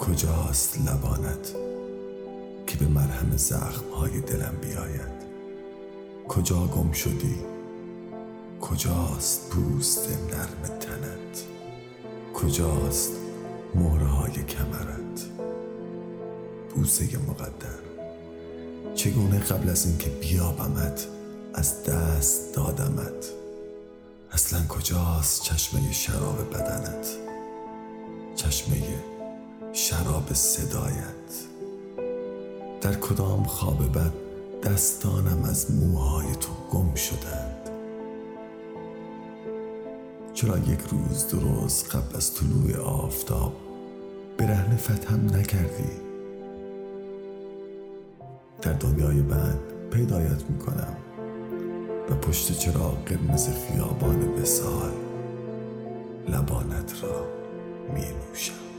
کجاست لبانت که به مرهم های دلم بیاید؟ کجا گم شدی؟ کجاست پوست نرم تنت؟ کجاست مهرهای کمرت؟ بوسه مقدر چگونه قبل از اینکه بیابمت از دست دادمت؟ اصلا کجاست چشمه شراب بدنت؟ چشمه شراب صدایت. در کدام خواب بد دستانم از موهای تو گم شدند. چرا یک روز درست قبل از طلوع آفتاب برهن فتحم نکردی؟ در دنیای بعد پیدایت می‌کنم و پشت چراغ قرمز خیابان وسال لبانت را می نوشم